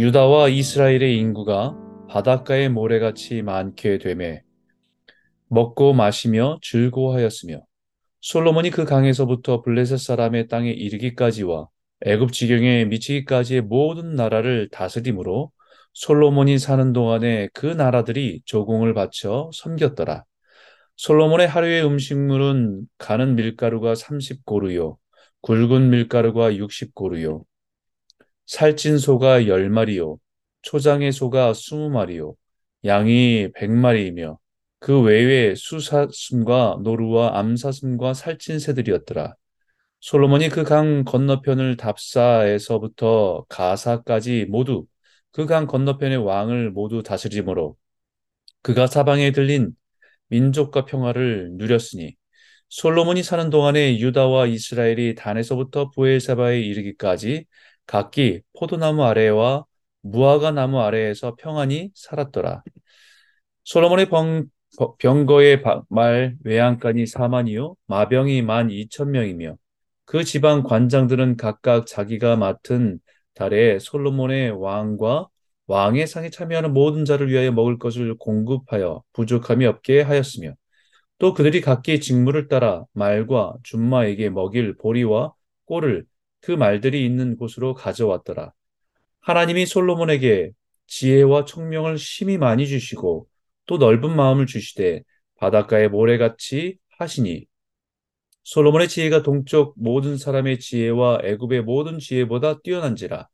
유다와 이스라엘의 인구가 바닷가의 모래같이 많게 되매 먹고 마시며 즐거워하였으며 솔로몬이 그 강에서부터 블레셋 사람의 땅에 이르기까지와 애굽 지경에 미치기까지의 모든 나라를 다스림으로 솔로몬이 사는 동안에 그 나라들이 조공을 바쳐 섬겼더라. 솔로몬의 하루의 음식물은 가는 밀가루가 30고루요, 굵은 밀가루가 60고루요, 살찐 소가 10마리요, 초장의 소가 20마리요, 양이 100마리이며 그 외에 수사슴과 노루와 암사슴과 살찐 새들이었더라. 솔로몬이 그 강 건너편을 답사에서부터 가사까지 모두 그 강 건너편의 왕을 모두 다스림으로 그가 사방에 들린 민족과 평화를 누렸으니 솔로몬이 사는 동안에 유다와 이스라엘이 단에서부터 부엘세바에 이르기까지 각기 포도나무 아래와 무화과 나무 아래에서 평안히 살았더라. 솔로몬의 병, 병거의 말 외양간이 4만이요 마병이 만 2천 명이며 그 지방 관장들은 각각 자기가 맡은 달에 솔로몬의 왕과 왕의 상에 참여하는 모든 자를 위하여 먹을 것을 공급하여 부족함이 없게 하였으며 또 그들이 각기 직무를 따라 말과 준마에게 먹일 보리와 꼴을 그 말들이 있는 곳으로 가져왔더라. 하나님이 솔로몬에게 지혜와 총명을 심히 많이 주시고 또 넓은 마음을 주시되 바닷가의 모래같이 하시니 솔로몬의 지혜가 동쪽 모든 사람의 지혜와 애굽의 모든 지혜보다 뛰어난지라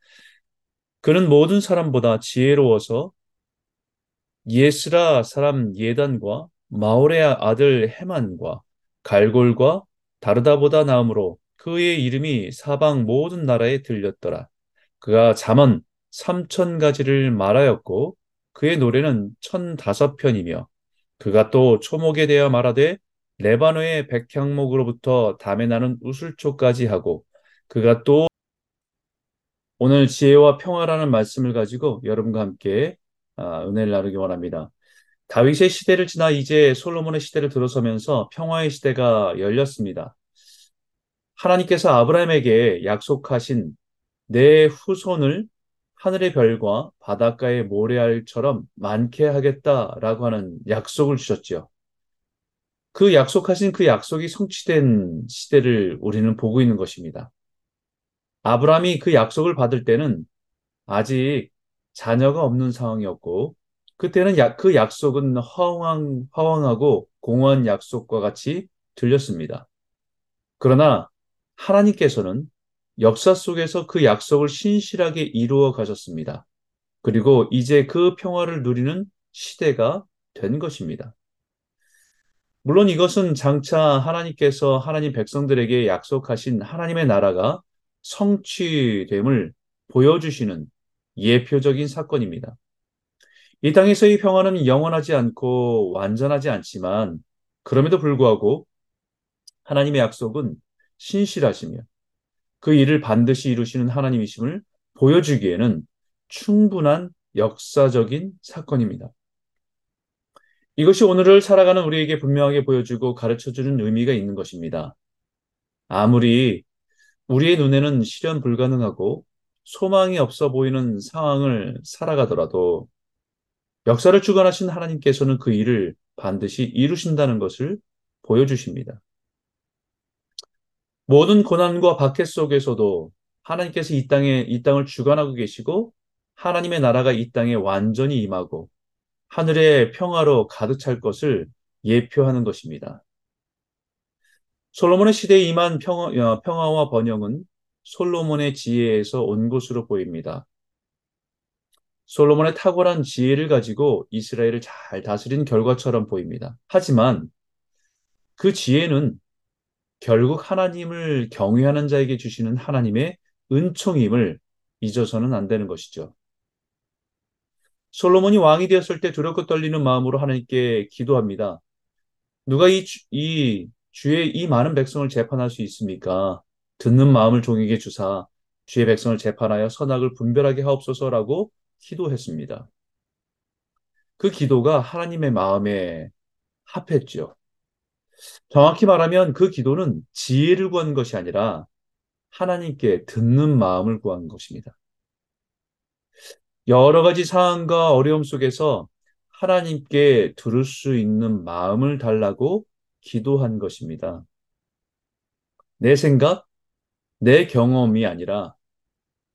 그는 모든 사람보다 지혜로워서 예스라 사람 예단과 마오레 아들 헤만과 갈골과 다르다보다 나음으로 그의 이름이 사방 모든 나라에 들렸더라. 그가 잠언 삼천 가지를 말하였고 그의 노래는 천다섯 편이며 그가 또 초목에 대하여 말하되 레바노의 백향목으로부터 담에 나는 우슬초까지 하고 그가 또 오늘 지혜와 평화라는 말씀을 가지고 여러분과 함께 아, 은혜를 나누기 원합니다. 다윗의 시대를 지나 이제 솔로몬의 시대를 들어서면서 평화의 시대가 열렸습니다. 하나님께서 아브라함에게 약속하신 내 후손을 하늘의 별과 바닷가의 모래알처럼 많게 하겠다라고 하는 약속을 주셨죠. 그 약속하신 그 약속이 성취된 시대를 우리는 보고 있는 것입니다. 아브라함이 그 약속을 받을 때는 아직 자녀가 없는 상황이었고 그때는 야, 그 약속은 허황, 허황하고 공허한 약속과 같이 들렸습니다. 그러나 하나님께서는 역사 속에서 그 약속을 신실하게 이루어 가셨습니다. 그리고 이제 그 평화를 누리는 시대가 된 것입니다. 물론 이것은 장차 하나님께서 하나님 백성들에게 약속하신 하나님의 나라가 성취됨을 보여주시는 예표적인 사건입니다. 이 땅에서의 평화는 영원하지 않고 완전하지 않지만 그럼에도 불구하고 하나님의 약속은 신실하시며 그 일을 반드시 이루시는 하나님이심을 보여주기에는 충분한 역사적인 사건입니다. 이것이 오늘을 살아가는 우리에게 분명하게 보여주고 가르쳐주는 의미가 있는 것입니다. 아무리 우리의 눈에는 실현 불가능하고 소망이 없어 보이는 상황을 살아가더라도 역사를 주관하신 하나님께서는 그 일을 반드시 이루신다는 것을 보여주십니다. 모든 고난과 박해 속에서도 하나님께서 이 땅에 이 땅을 주관하고 계시고 하나님의 나라가 이 땅에 완전히 임하고 하늘의 평화로 가득 찰 것을 예표하는 것입니다. 솔로몬의 시대에 임한 평화, 어, 평화와 번영은 솔로몬의 지혜에서 온 것으로 보입니다. 솔로몬의 탁월한 지혜를 가지고 이스라엘을 잘 다스린 결과처럼 보입니다. 하지만 그 지혜는 결국 하나님을 경외하는 자에게 주시는 하나님의 은총임을 잊어서는 안 되는 것이죠. 솔로몬이 왕이 되었을 때 두렵고 떨리는 마음으로 하나님께 기도합니다. 누가 이, 이 주의 이 많은 백성을 재판할 수 있습니까? 듣는 마음을 종에게 주사 주의 백성을 재판하여 선악을 분별하게 하옵소서라고 기도했습니다. 그 기도가 하나님의 마음에 합했죠. 정확히 말하면 그 기도는 지혜를 구한 것이 아니라 하나님께 듣는 마음을 구한 것입니다. 여러 가지 상황과 어려움 속에서 하나님께 들을 수 있는 마음을 달라고 기도한 것입니다. 내 생각, 내 경험이 아니라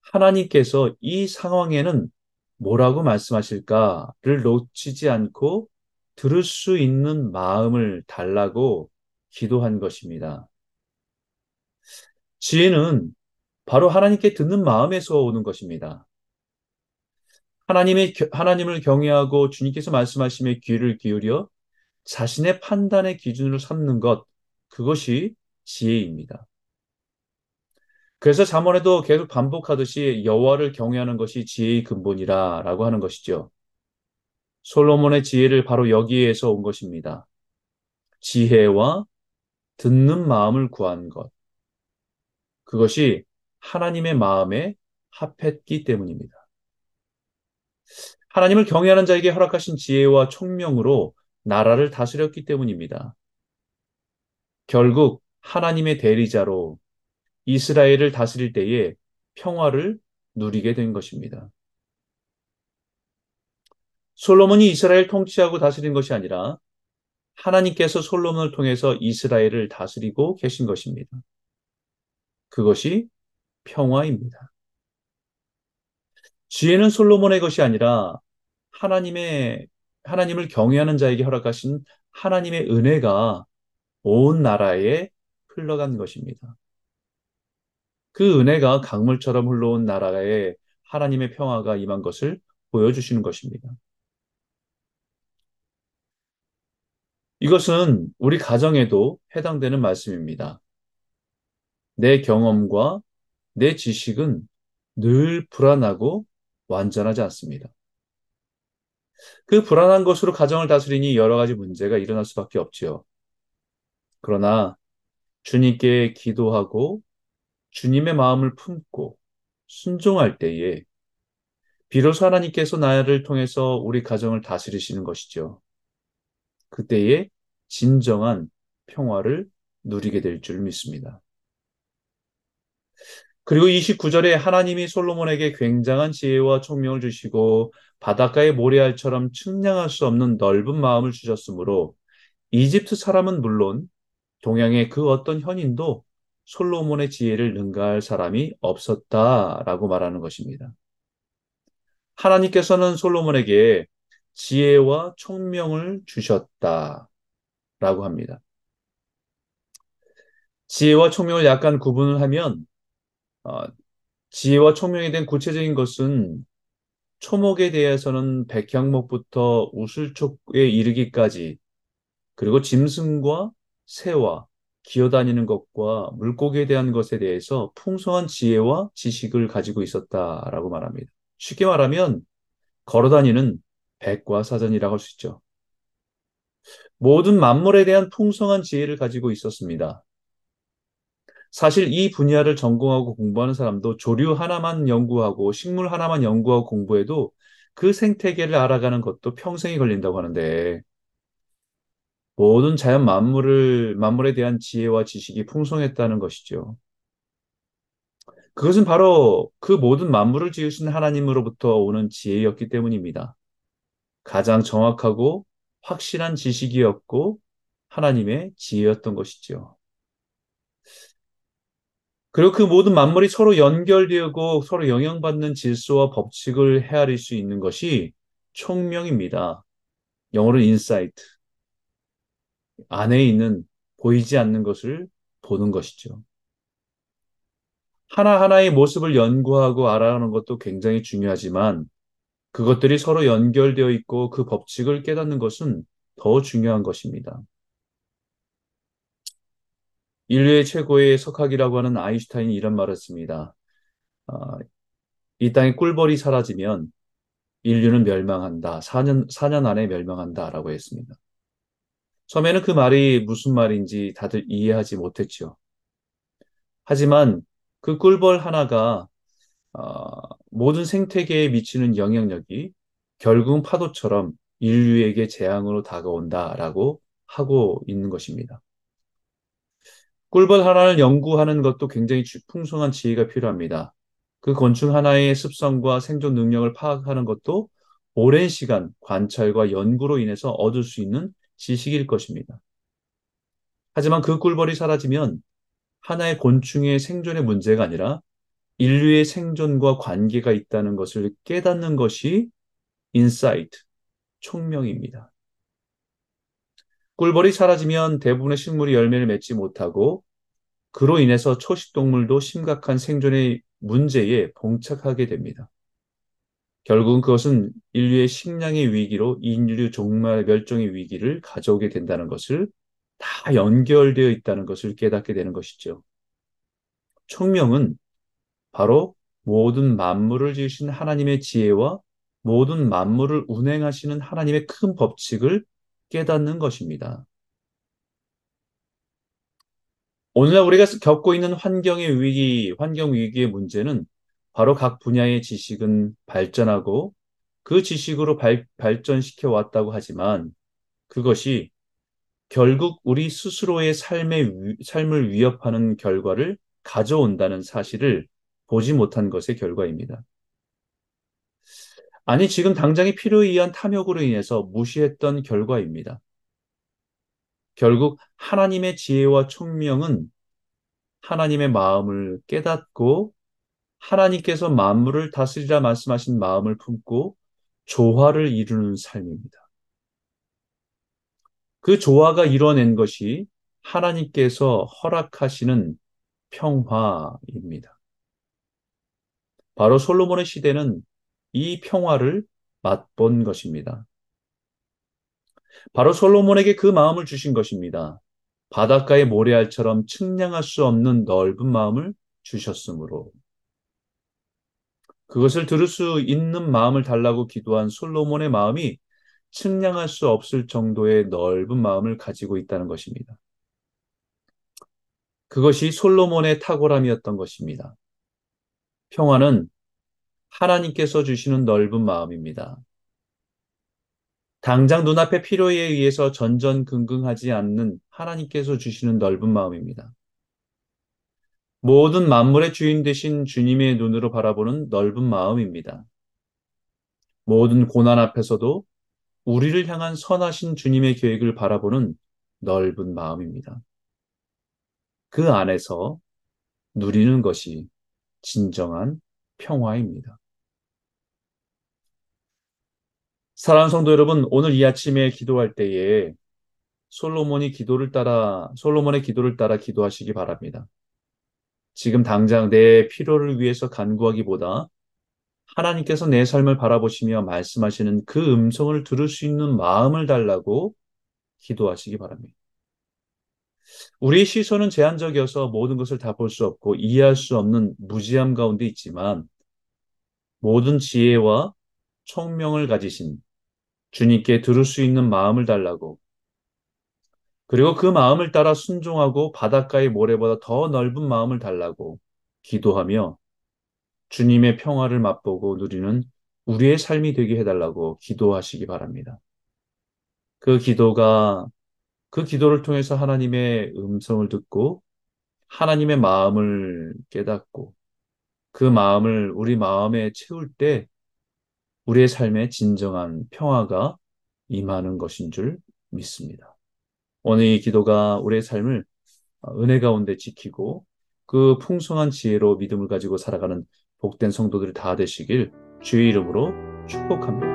하나님께서 이 상황에는 뭐라고 말씀하실까를 놓치지 않고 들을 수 있는 마음을 달라고 기도한 것입니다. 지혜는 바로 하나님께 듣는 마음에서 오는 것입니다. 하나님의, 하나님을 경외하고 주님께서 말씀하심에 귀를 기울여 자신의 판단의 기준으로 삼는 것, 그것이 지혜입니다. 그래서 잠언에도 계속 반복하듯이 여호와를 경외하는 것이 지혜의 근본이라라고 하는 것이죠. 솔로몬의 지혜를 바로 여기에서 온 것입니다. 지혜와 듣는 마음을 구한 것. 그것이 하나님의 마음에 합했기 때문입니다. 하나님을 경외하는 자에게 허락하신 지혜와 총명으로 나라를 다스렸기 때문입니다. 결국 하나님의 대리자로 이스라엘을 다스릴 때에 평화를 누리게 된 것입니다. 솔로몬이 이스라엘 통치하고 다스린 것이 아니라 하나님께서 솔로몬을 통해서 이스라엘을 다스리고 계신 것입니다. 그것이 평화입니다. 지혜는 솔로몬의 것이 아니라 하나님의 하나님을 경외하는 자에게 허락하신 하나님의 은혜가 온 나라에 흘러간 것입니다. 그 은혜가 강물처럼 흘러온 나라에 하나님의 평화가 임한 것을 보여주시는 것입니다. 이것은 우리 가정에도 해당되는 말씀입니다. 내 경험과 내 지식은 늘 불안하고 완전하지 않습니다. 그 불안한 것으로 가정을 다스리니 여러 가지 문제가 일어날 수밖에 없지요. 그러나 주님께 기도하고 주님의 마음을 품고 순종할 때에 비로소 하나님께서 나를 통해서 우리 가정을 다스리시는 것이죠. 그때에 진정한 평화를 누리게 될 줄 믿습니다. 그리고 29절에 하나님이 솔로몬에게 굉장한 지혜와 총명을 주시고 바닷가의 모래알처럼 측량할 수 없는 넓은 마음을 주셨으므로 이집트 사람은 물론 동양의 그 어떤 현인도 솔로몬의 지혜를 능가할 사람이 없었다라고 말하는 것입니다. 하나님께서는 솔로몬에게 지혜와 총명을 주셨다라고 합니다. 지혜와 총명을 약간 구분을 하면 어, 지혜와 총명에 대한 구체적인 것은 초목에 대해서는 백향목부터 우슬촉에 이르기까지 그리고 짐승과 새와 기어다니는 것과 물고기에 대한 것에 대해서 풍성한 지혜와 지식을 가지고 있었다라고 말합니다. 쉽게 말하면 걸어다니는 백과 사전이라고 할 수 있죠. 모든 만물에 대한 풍성한 지혜를 가지고 있었습니다. 사실 이 분야를 전공하고 공부하는 사람도 조류 하나만 연구하고 식물 하나만 연구하고 공부해도 그 생태계를 알아가는 것도 평생이 걸린다고 하는데 모든 자연 만물을 만물에 대한 지혜와 지식이 풍성했다는 것이죠. 그것은 바로 그 모든 만물을 지으신 하나님으로부터 오는 지혜였기 때문입니다. 가장 정확하고 확실한 지식이었고 하나님의 지혜였던 것이죠. 그리고 그 모든 만물이 서로 연결되고 서로 영향받는 질서와 법칙을 헤아릴 수 있는 것이 총명입니다. 영어로 insight. 안에 있는 보이지 않는 것을 보는 것이죠. 하나하나의 모습을 연구하고 알아가는 것도 굉장히 중요하지만 그것들이 서로 연결되어 있고 그 법칙을 깨닫는 것은 더 중요한 것입니다. 인류의 최고의 석학이라고 하는 아인슈타인이 이런 말을 했습니다. 어, 이 땅에 꿀벌이 사라지면 인류는 멸망한다. 4년, 4년 안에 멸망한다. 라고 했습니다. 처음에는 그 말이 무슨 말인지 다들 이해하지 못했죠. 하지만 그 꿀벌 하나가 어, 모든 생태계에 미치는 영향력이 결국은 파도처럼 인류에게 재앙으로 다가온다라고 하고 있는 것입니다. 꿀벌 하나를 연구하는 것도 굉장히 풍성한 지혜가 필요합니다. 그 곤충 하나의 습성과 생존 능력을 파악하는 것도 오랜 시간 관찰과 연구로 인해서 얻을 수 있는 지식일 것입니다. 하지만 그 꿀벌이 사라지면 하나의 곤충의 생존의 문제가 아니라 인류의 생존과 관계가 있다는 것을 깨닫는 것이 insight, 총명입니다. 꿀벌이 사라지면 대부분의 식물이 열매를 맺지 못하고 그로 인해서 초식동물도 심각한 생존의 문제에 봉착하게 됩니다. 결국은 그것은 인류의 식량의 위기로 인류 종말 멸종의 위기를 가져오게 된다는 것을 다 연결되어 있다는 것을 깨닫게 되는 것이죠. 총명은 바로 모든 만물을 지으신 하나님의 지혜와 모든 만물을 운행하시는 하나님의 큰 법칙을 깨닫는 것입니다. 오늘날 우리가 겪고 있는 환경의 위기, 환경 위기의 문제는 바로 각 분야의 지식은 발전하고 그 지식으로 발, 발전시켜 왔다고 하지만 그것이 결국 우리 스스로의 삶의, 삶을 위협하는 결과를 가져온다는 사실을 보지 못한 것의 결과입니다. 아니, 지금 당장의 필요에 의한 탐욕으로 인해서 무시했던 결과입니다. 결국 하나님의 지혜와 총명은 하나님의 마음을 깨닫고 하나님께서 만물을 다스리라 말씀하신 마음을 품고 조화를 이루는 삶입니다. 그 조화가 이뤄낸 것이 하나님께서 허락하시는 평화입니다. 바로 솔로몬의 시대는 이 평화를 맛본 것입니다. 바로 솔로몬에게 그 마음을 주신 것입니다. 바닷가의 모래알처럼 측량할 수 없는 넓은 마음을 주셨으므로 그것을 들을 수 있는 마음을 달라고 기도한 솔로몬의 마음이 측량할 수 없을 정도의 넓은 마음을 가지고 있다는 것입니다. 그것이 솔로몬의 탁월함이었던 것입니다. 평화는 하나님께서 주시는 넓은 마음입니다. 당장 눈앞의 필요에 의해서 전전긍긍하지 않는 하나님께서 주시는 넓은 마음입니다. 모든 만물의 주인 되신 주님의 눈으로 바라보는 넓은 마음입니다. 모든 고난 앞에서도 우리를 향한 선하신 주님의 계획을 바라보는 넓은 마음입니다. 그 안에서 누리는 것이 진정한 평화입니다. 사랑하는 성도 여러분, 오늘 이 아침에 기도할 때에 솔로몬이 기도를 따라, 솔로몬의 기도를 따라 기도하시기 바랍니다. 지금 당장 내 필요를 위해서 간구하기보다 하나님께서 내 삶을 바라보시며 말씀하시는 그 음성을 들을 수 있는 마음을 달라고 기도하시기 바랍니다. 우리의 시선은 제한적이어서 모든 것을 다 볼 수 없고 이해할 수 없는 무지함 가운데 있지만 모든 지혜와 총명을 가지신 주님께 들을 수 있는 마음을 달라고 그리고 그 마음을 따라 순종하고 바닷가의 모래보다 더 넓은 마음을 달라고 기도하며 주님의 평화를 맛보고 누리는 우리의 삶이 되게 해달라고 기도하시기 바랍니다. 그 기도가 그 기도를 통해서 하나님의 음성을 듣고 하나님의 마음을 깨닫고 그 마음을 우리 마음에 채울 때 우리의 삶에 진정한 평화가 임하는 것인 줄 믿습니다. 오늘 이 기도가 우리의 삶을 은혜 가운데 지키고 그 풍성한 지혜로 믿음을 가지고 살아가는 복된 성도들이 다 되시길 주의 이름으로 축복합니다.